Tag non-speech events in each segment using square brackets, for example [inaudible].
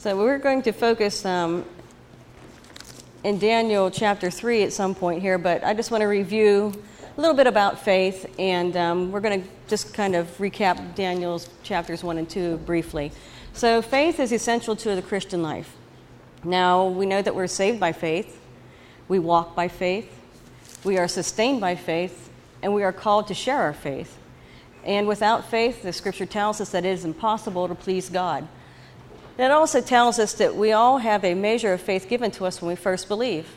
So we're going to focus um, in Daniel chapter 3 at some point here, but I just want to review a little bit about faith, and um, we're going to just kind of recap Daniel's chapters 1 and 2 briefly. So, faith is essential to the Christian life. Now, we know that we're saved by faith, we walk by faith, we are sustained by faith, and we are called to share our faith. And without faith, the scripture tells us that it is impossible to please God. It also tells us that we all have a measure of faith given to us when we first believe.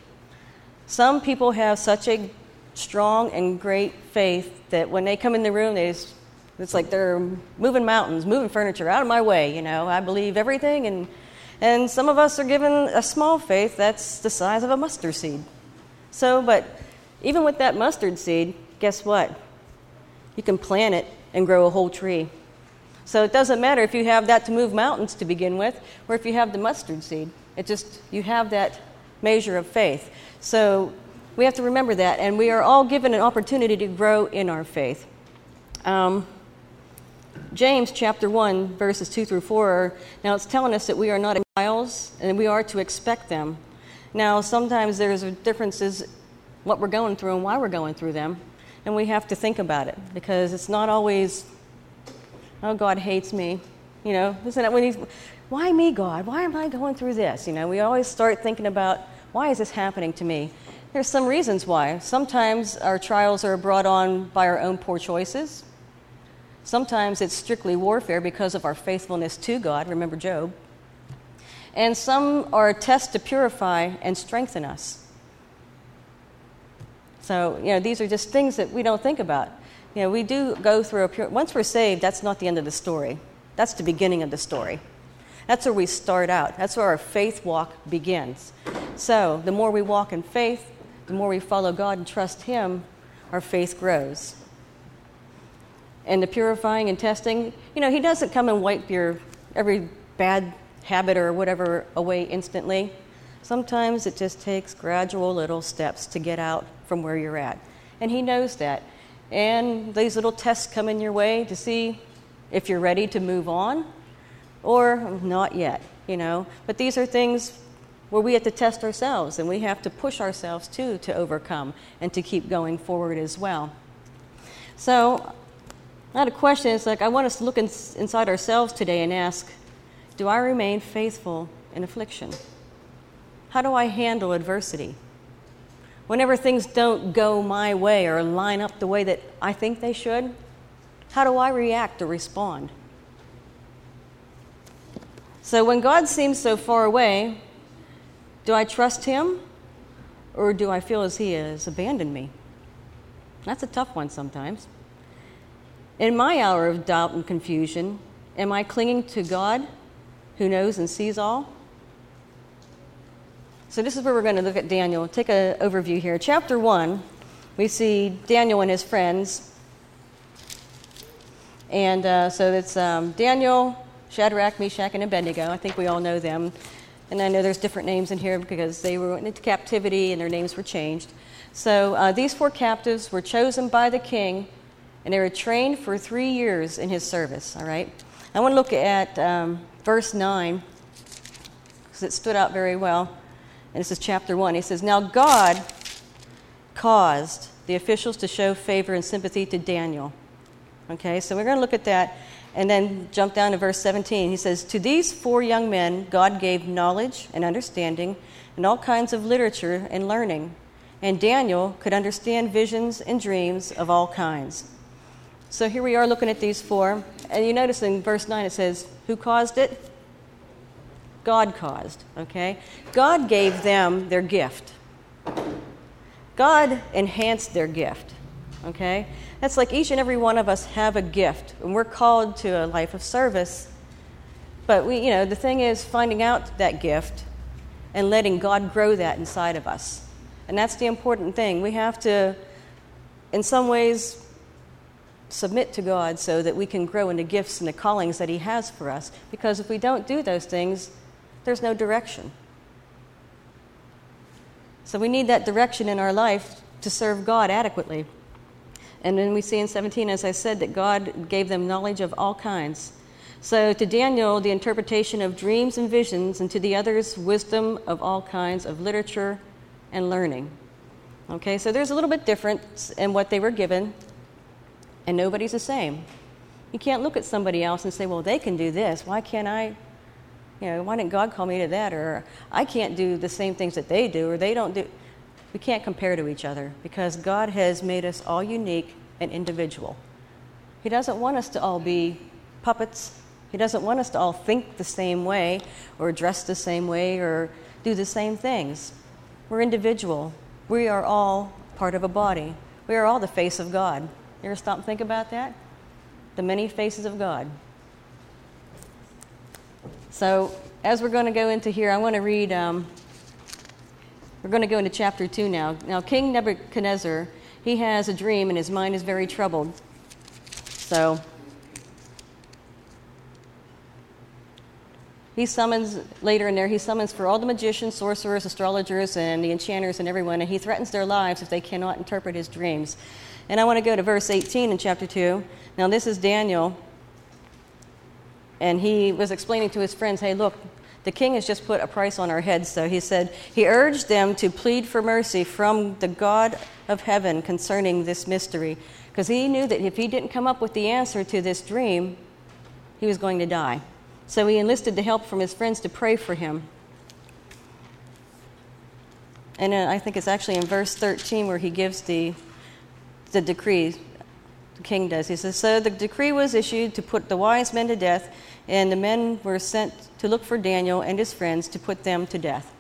Some people have such a strong and great faith that when they come in the room, they just, it's like they're moving mountains, moving furniture out of my way. You know, I believe everything, and and some of us are given a small faith that's the size of a mustard seed. So, but even with that mustard seed, guess what? You can plant it and grow a whole tree. So it doesn't matter if you have that to move mountains to begin with, or if you have the mustard seed. It just, you have that measure of faith. So we have to remember that, and we are all given an opportunity to grow in our faith. Um, James chapter 1, verses 2 through 4, now it's telling us that we are not in trials and we are to expect them. Now, sometimes there's differences what we're going through and why we're going through them, and we have to think about it because it's not always oh, God hates me. You know, isn't that when he's, why me, God? Why am I going through this? You know, we always start thinking about, why is this happening to me? There's some reasons why. Sometimes our trials are brought on by our own poor choices. Sometimes it's strictly warfare because of our faithfulness to God. Remember Job. And some are a test to purify and strengthen us. So, you know, these are just things that we don't think about. You know, we do go through a pure, once we're saved, that's not the end of the story. That's the beginning of the story. That's where we start out. That's where our faith walk begins. So, the more we walk in faith, the more we follow God and trust Him, our faith grows. And the purifying and testing, you know, He doesn't come and wipe your every bad habit or whatever away instantly. Sometimes it just takes gradual little steps to get out from where you're at. And He knows that and these little tests come in your way to see if you're ready to move on or not yet, you know. But these are things where we have to test ourselves and we have to push ourselves too to overcome and to keep going forward as well. So, I had a question. It's like I want us to look in, inside ourselves today and ask Do I remain faithful in affliction? How do I handle adversity? Whenever things don't go my way or line up the way that I think they should, how do I react or respond? So when God seems so far away, do I trust Him or do I feel as He has abandoned me? That's a tough one sometimes. In my hour of doubt and confusion, am I clinging to God who knows and sees all? So, this is where we're going to look at Daniel. Take an overview here. Chapter 1, we see Daniel and his friends. And uh, so it's um, Daniel, Shadrach, Meshach, and Abednego. I think we all know them. And I know there's different names in here because they went into captivity and their names were changed. So uh, these four captives were chosen by the king and they were trained for three years in his service. All right? I want to look at um, verse 9 because it stood out very well and this is chapter 1. He says, Now God caused the officials to show favor and sympathy to Daniel. Okay, so we're going to look at that and then jump down to verse 17. He says, To these four young men, God gave knowledge and understanding and all kinds of literature and learning. And Daniel could understand visions and dreams of all kinds. So here we are looking at these four. And you notice in verse 9 it says, Who caused it? God caused, okay? God gave them their gift. God enhanced their gift, okay? That's like each and every one of us have a gift, and we're called to a life of service. But we, you know, the thing is finding out that gift and letting God grow that inside of us. And that's the important thing. We have to, in some ways, submit to God so that we can grow in the gifts and the callings that He has for us. Because if we don't do those things, there's no direction. So we need that direction in our life to serve God adequately. And then we see in 17, as I said, that God gave them knowledge of all kinds. So, to Daniel, the interpretation of dreams and visions, and to the others, wisdom of all kinds of literature and learning. Okay, so there's a little bit difference in what they were given, and nobody's the same. You can't look at somebody else and say, well, they can do this. Why can't I? You know, why didn't God call me to that? Or I can't do the same things that they do, or they don't do. We can't compare to each other because God has made us all unique and individual. He doesn't want us to all be puppets he doesn't want us to all think the same way or dress the same way or do the same things. We're individual. We are all part of a body. We are all the face of God. You ever stop and think about that? The many faces of God. So, as we're going to go into here, I want to read, um, we're going to go into chapter 2 now. Now, King Nebuchadnezzar, he has a dream and his mind is very troubled. So, He summons, later in there, he summons for all the magicians, sorcerers, astrologers, and the enchanters and everyone, and he threatens their lives if they cannot interpret his dreams. And I want to go to verse 18 in chapter 2. Now, this is Daniel, and he was explaining to his friends, hey, look, the king has just put a price on our heads. So he said, he urged them to plead for mercy from the God of heaven concerning this mystery, because he knew that if he didn't come up with the answer to this dream, he was going to die. So he enlisted the help from his friends to pray for him. And uh, I think it's actually in verse 13 where he gives the, the decree. The king does. He says, So the decree was issued to put the wise men to death, and the men were sent to look for Daniel and his friends to put them to death.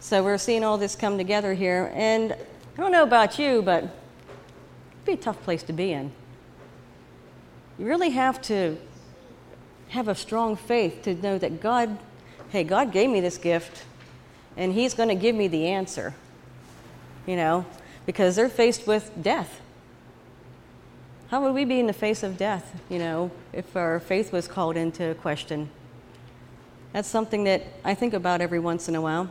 So we're seeing all this come together here. And I don't know about you, but it'd be a tough place to be in. You really have to have a strong faith to know that God, hey, God gave me this gift and He's going to give me the answer. You know, because they're faced with death. How would we be in the face of death, you know, if our faith was called into question? That's something that I think about every once in a while.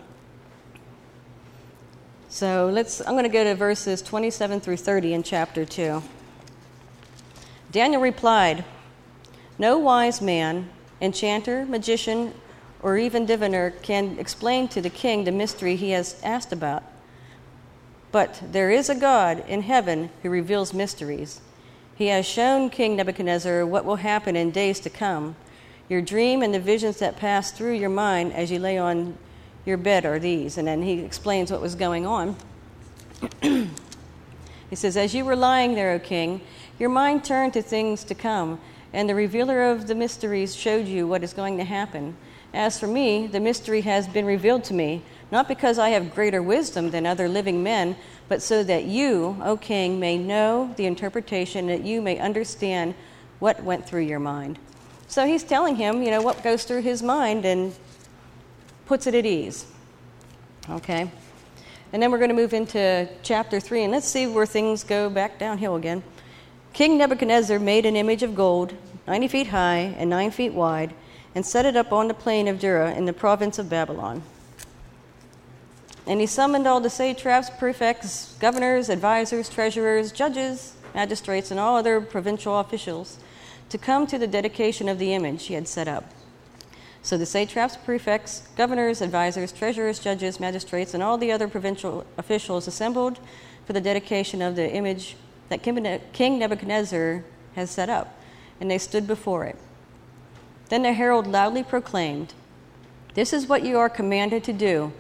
So let's, I'm going to go to verses 27 through 30 in chapter 2. Daniel replied, no wise man, enchanter, magician, or even diviner can explain to the king the mystery he has asked about. But there is a God in heaven who reveals mysteries. He has shown King Nebuchadnezzar what will happen in days to come. Your dream and the visions that pass through your mind as you lay on your bed are these. And then he explains what was going on. [clears throat] he says, As you were lying there, O king, your mind turned to things to come and the revealer of the mysteries showed you what is going to happen. As for me, the mystery has been revealed to me, not because I have greater wisdom than other living men, but so that you, O king, may know the interpretation, that you may understand what went through your mind. So he's telling him, you know, what goes through his mind and puts it at ease. Okay? And then we're going to move into chapter 3, and let's see where things go back downhill again. King Nebuchadnezzar made an image of gold, 90 feet high and 9 feet wide, and set it up on the plain of Dura in the province of Babylon. And he summoned all the satraps, prefects, governors, advisors, treasurers, judges, magistrates, and all other provincial officials to come to the dedication of the image he had set up. So the satraps, prefects, governors, advisors, treasurers, judges, magistrates, and all the other provincial officials assembled for the dedication of the image that King Nebuchadnezzar has set up, and they stood before it. Then the herald loudly proclaimed, This is what you are commanded to do,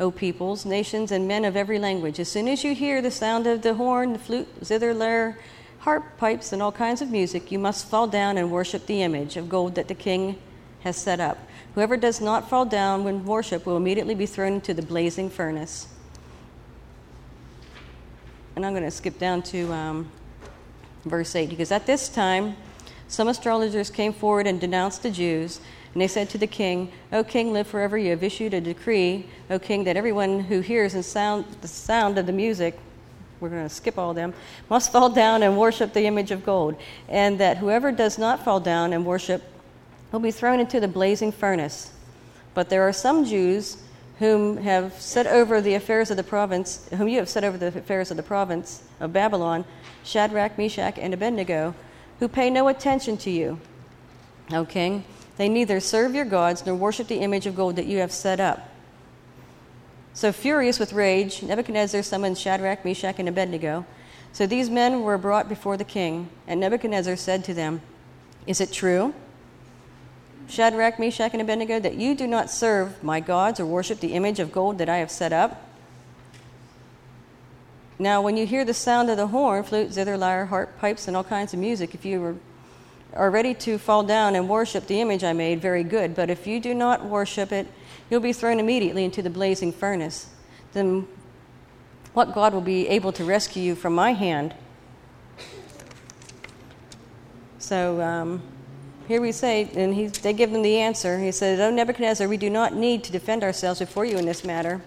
O peoples, nations, and men of every language. As soon as you hear the sound of the horn, the flute, zither, lyre, harp, pipes, and all kinds of music, you must fall down and worship the image of gold that the king has set up. Whoever does not fall down when worship will immediately be thrown into the blazing furnace and I'm going to skip down to um, verse 8, because at this time, some astrologers came forward and denounced the Jews. And they said to the king, O king, live forever. You have issued a decree, O king, that everyone who hears sound, the sound of the music, we're going to skip all of them, must fall down and worship the image of gold. And that whoever does not fall down and worship will be thrown into the blazing furnace. But there are some Jews whom have set over the affairs of the province, whom you have set over the affairs of the province of Babylon, Shadrach, Meshach, and Abednego, who pay no attention to you. O king. They neither serve your gods nor worship the image of gold that you have set up. So, furious with rage, Nebuchadnezzar summoned Shadrach, Meshach, and Abednego. So these men were brought before the king, and Nebuchadnezzar said to them, Is it true, Shadrach, Meshach, and Abednego, that you do not serve my gods or worship the image of gold that I have set up? Now, when you hear the sound of the horn, flute, zither, lyre, harp, pipes, and all kinds of music, if you are ready to fall down and worship the image I made, very good. But if you do not worship it, you'll be thrown immediately into the blazing furnace. Then what God will be able to rescue you from my hand? So um, here we say, and he, they give them the answer. He said, O Nebuchadnezzar, we do not need to defend ourselves before you in this matter.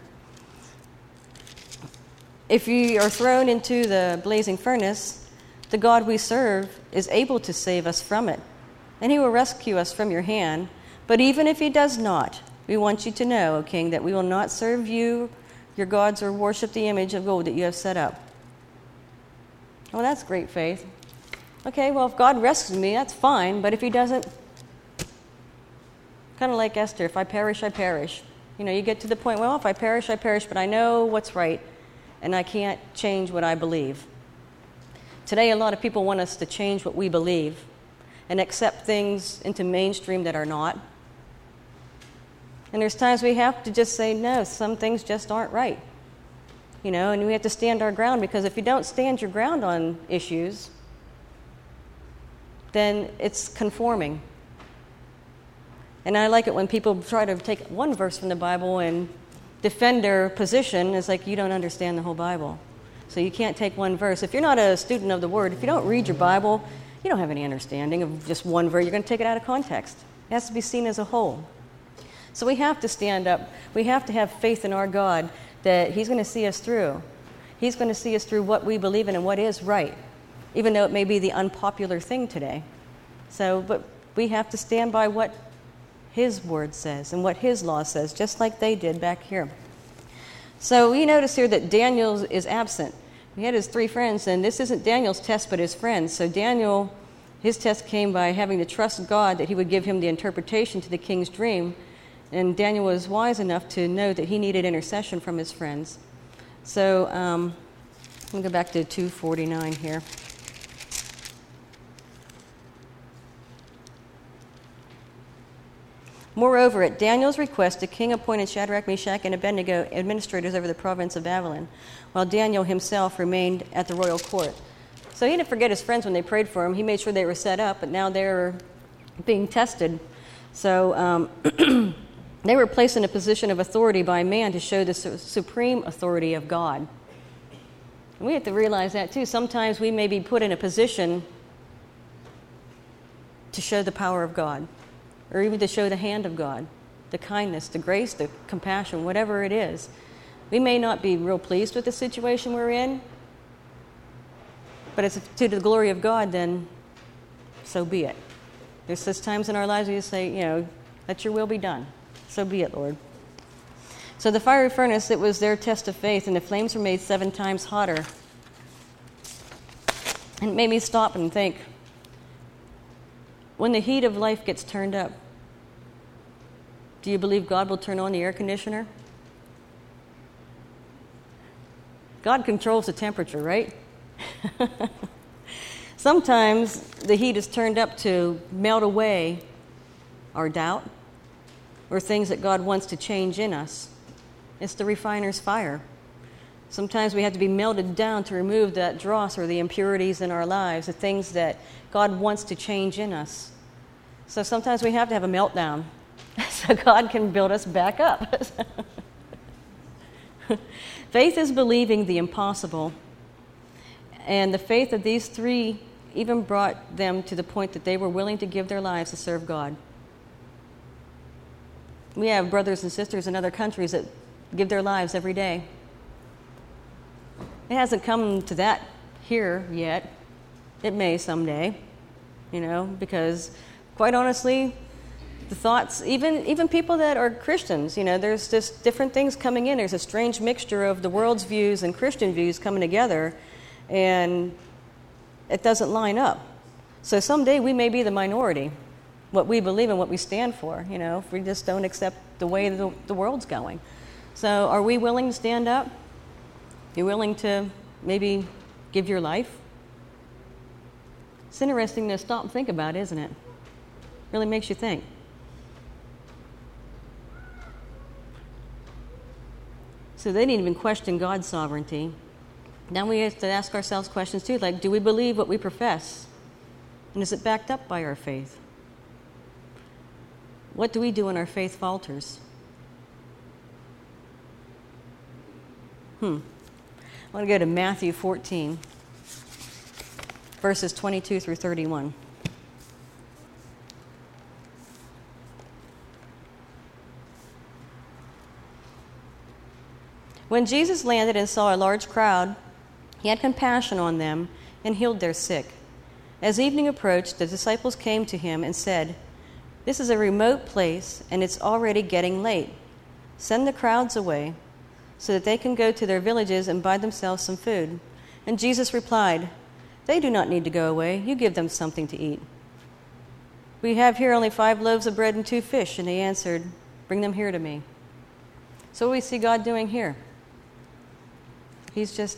If you are thrown into the blazing furnace, the God we serve is able to save us from it, and he will rescue us from your hand. But even if he does not, we want you to know, O king, that we will not serve you, your gods, or worship the image of gold that you have set up. Well, that's great faith. Okay, well, if God rescues me, that's fine, but if he doesn't, kind of like Esther, if I perish, I perish. You know, you get to the point, well, if I perish, I perish, but I know what's right and I can't change what I believe. Today, a lot of people want us to change what we believe and accept things into mainstream that are not. And there's times we have to just say, no, some things just aren't right. You know, and we have to stand our ground because if you don't stand your ground on issues, then it's conforming. And I like it when people try to take one verse from the Bible and defend their position It's like you don't understand the whole Bible. So you can't take one verse. If you're not a student of the Word, if you don't read your Bible, you don't have any understanding of just one verse. You're going to take it out of context. It has to be seen as a whole. So we have to stand up. We have to have faith in our God that He's going to see us through. He's going to see us through what we believe in and what is right, even though it may be the unpopular thing today. So, but we have to stand by what his word says and what His law says, just like they did back here. So we notice here that Daniel is absent. He had his three friends, and this isn't Daniel's test, but his friends. So Daniel, his test came by having to trust God that he would give him the interpretation to the king's dream. And Daniel was wise enough to know that he needed intercession from his friends. So um, let me go back to 249 here. Moreover, at Daniel's request, the king appointed Shadrach, Meshach, and Abednego administrators over the province of Babylon, while Daniel himself remained at the royal court. So he didn't forget his friends when they prayed for him. He made sure they were set up, but now they're being tested. So um, [clears throat] they were placed in a position of authority by man to show the su- supreme authority of God. And we have to realize that too. Sometimes we may be put in a position to show the power of God or even to show the hand of God, the kindness, the grace, the compassion, whatever it is. We may not be real pleased with the situation we're in, but it's to the glory of God, then so be it. There's such times in our lives we just say, you know, let your will be done. So be it, Lord. So the fiery furnace, it was their test of faith, and the flames were made seven times hotter. And it made me stop and think, when the heat of life gets turned up, do you believe God will turn on the air conditioner? God controls the temperature, right? [laughs] Sometimes the heat is turned up to melt away our doubt or things that God wants to change in us. It's the refiner's fire. Sometimes we have to be melted down to remove that dross or the impurities in our lives, the things that God wants to change in us. So sometimes we have to have a meltdown [laughs] so God can build us back up. [laughs] faith is believing the impossible. And the faith of these three even brought them to the point that they were willing to give their lives to serve God. We have brothers and sisters in other countries that give their lives every day. It hasn't come to that here yet. It may someday, you know, because quite honestly, the thoughts, even, even people that are Christians, you know, there's just different things coming in. There's a strange mixture of the world's views and Christian views coming together, and it doesn't line up. So someday we may be the minority. what we believe and what we stand for, you know, if we just don't accept the way the, the world's going. So, are we willing to stand up? You willing to maybe give your life? It's interesting to stop and think about, isn't it? Really makes you think. So they didn't even question God's sovereignty. Now we have to ask ourselves questions too, like, do we believe what we profess? And is it backed up by our faith? What do we do when our faith falters? Hmm. I want to go to Matthew 14, verses 22 through 31. When Jesus landed and saw a large crowd, he had compassion on them and healed their sick. As evening approached, the disciples came to him and said, This is a remote place, and it's already getting late. Send the crowds away so that they can go to their villages and buy themselves some food. And Jesus replied, They do not need to go away. You give them something to eat. We have here only five loaves of bread and two fish. And he answered, Bring them here to me. So, we see God doing here? He's just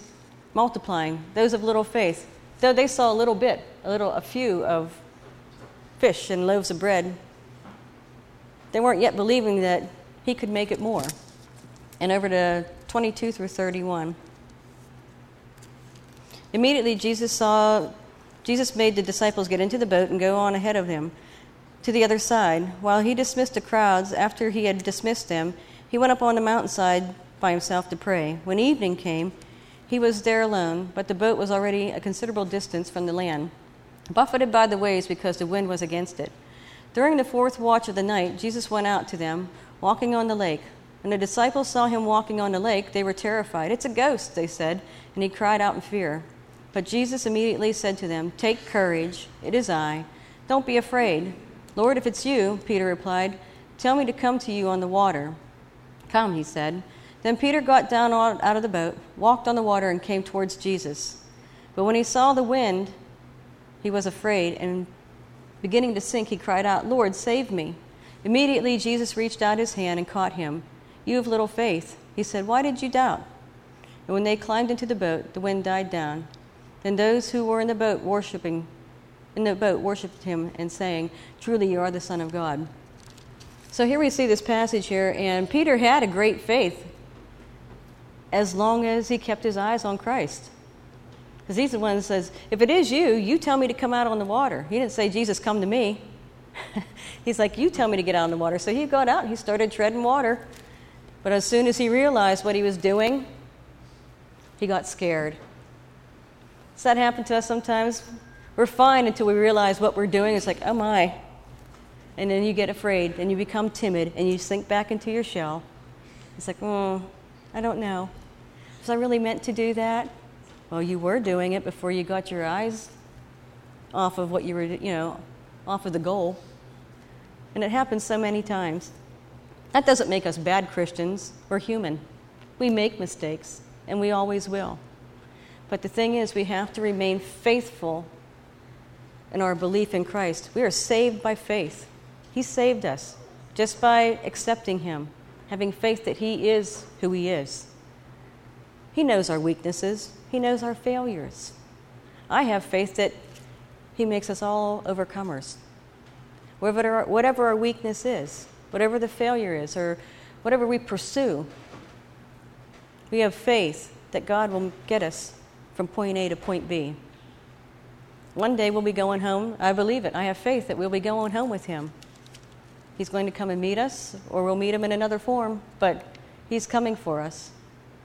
multiplying those of little faith. Though they saw a little bit, a little, a few of fish and loaves of bread, they weren't yet believing that he could make it more. And over to 22 through 31. Immediately Jesus saw Jesus made the disciples get into the boat and go on ahead of him to the other side. While he dismissed the crowds, after he had dismissed them, he went up on the mountainside by himself to pray. When evening came, he was there alone, but the boat was already a considerable distance from the land, buffeted by the waves because the wind was against it. During the fourth watch of the night, Jesus went out to them, walking on the lake. When the disciples saw him walking on the lake, they were terrified. It's a ghost, they said, and he cried out in fear. But Jesus immediately said to them, Take courage, it is I. Don't be afraid. Lord, if it's you, Peter replied, tell me to come to you on the water. Come, he said. Then Peter got down out of the boat, walked on the water, and came towards Jesus. But when he saw the wind, he was afraid, and beginning to sink, he cried out, Lord, save me. Immediately, Jesus reached out his hand and caught him. You have little faith. He said, Why did you doubt? And when they climbed into the boat, the wind died down. Then those who were in the boat worshiping in the boat worshipped him and saying, Truly you are the Son of God. So here we see this passage here, and Peter had a great faith as long as he kept his eyes on Christ. Because he's the one that says, If it is you, you tell me to come out on the water. He didn't say, Jesus, come to me. [laughs] he's like, You tell me to get out on the water. So he got out and he started treading water. But as soon as he realized what he was doing, he got scared. Does that happen to us sometimes? We're fine until we realize what we're doing. It's like, oh my. And then you get afraid and you become timid and you sink back into your shell. It's like, oh, I don't know. Was I really meant to do that? Well, you were doing it before you got your eyes off of what you were, you know, off of the goal. And it happens so many times. That doesn't make us bad Christians. We're human. We make mistakes, and we always will. But the thing is, we have to remain faithful in our belief in Christ. We are saved by faith. He saved us just by accepting Him having faith that He is who He is. He knows our weaknesses, He knows our failures. I have faith that He makes us all overcomers. Whatever our, whatever our weakness is, whatever the failure is, or whatever we pursue, we have faith that God will get us from point A to point B. One day we'll be going home. I believe it. I have faith that we'll be going home with Him. He's going to come and meet us, or we'll meet him in another form, but he's coming for us,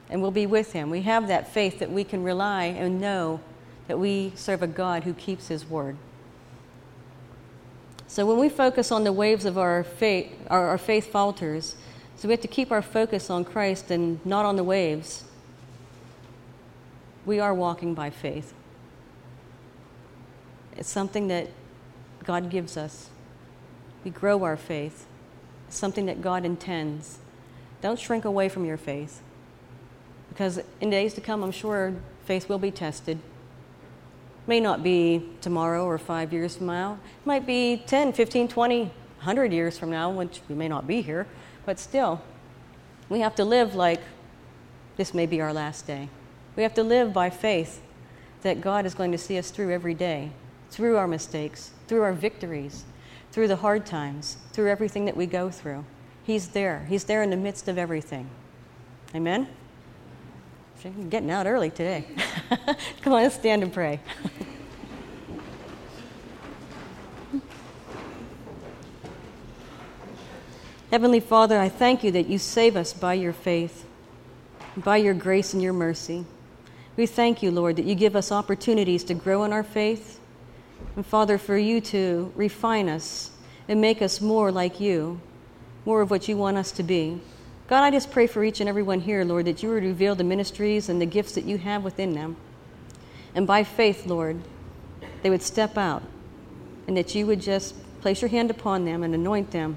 and we'll be with him. We have that faith that we can rely and know that we serve a God who keeps his word. So when we focus on the waves of our faith, our, our faith falters, so we have to keep our focus on Christ and not on the waves. We are walking by faith. It's something that God gives us we grow our faith, It's something that God intends. Don't shrink away from your faith because in days to come, I'm sure faith will be tested. May not be tomorrow or five years from now. It might be 10, 15, 20, 100 years from now, which we may not be here, but still, we have to live like this may be our last day. We have to live by faith that God is going to see us through every day, through our mistakes, through our victories, through the hard times, through everything that we go through. He's there. He's there in the midst of everything. Amen? I'm getting out early today. [laughs] Come on, let's stand and pray. [laughs] Heavenly Father, I thank you that you save us by your faith, by your grace and your mercy. We thank you, Lord, that you give us opportunities to grow in our faith. And Father, for you to refine us and make us more like you, more of what you want us to be. God, I just pray for each and every one here, Lord, that you would reveal the ministries and the gifts that you have within them. And by faith, Lord, they would step out and that you would just place your hand upon them and anoint them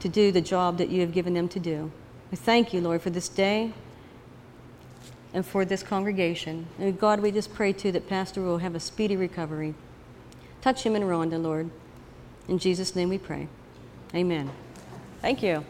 to do the job that you have given them to do. We thank you, Lord, for this day and for this congregation. And God, we just pray too that Pastor will have a speedy recovery. Touch him and Rhonda, Lord. In Jesus' name we pray. Amen. Thank you.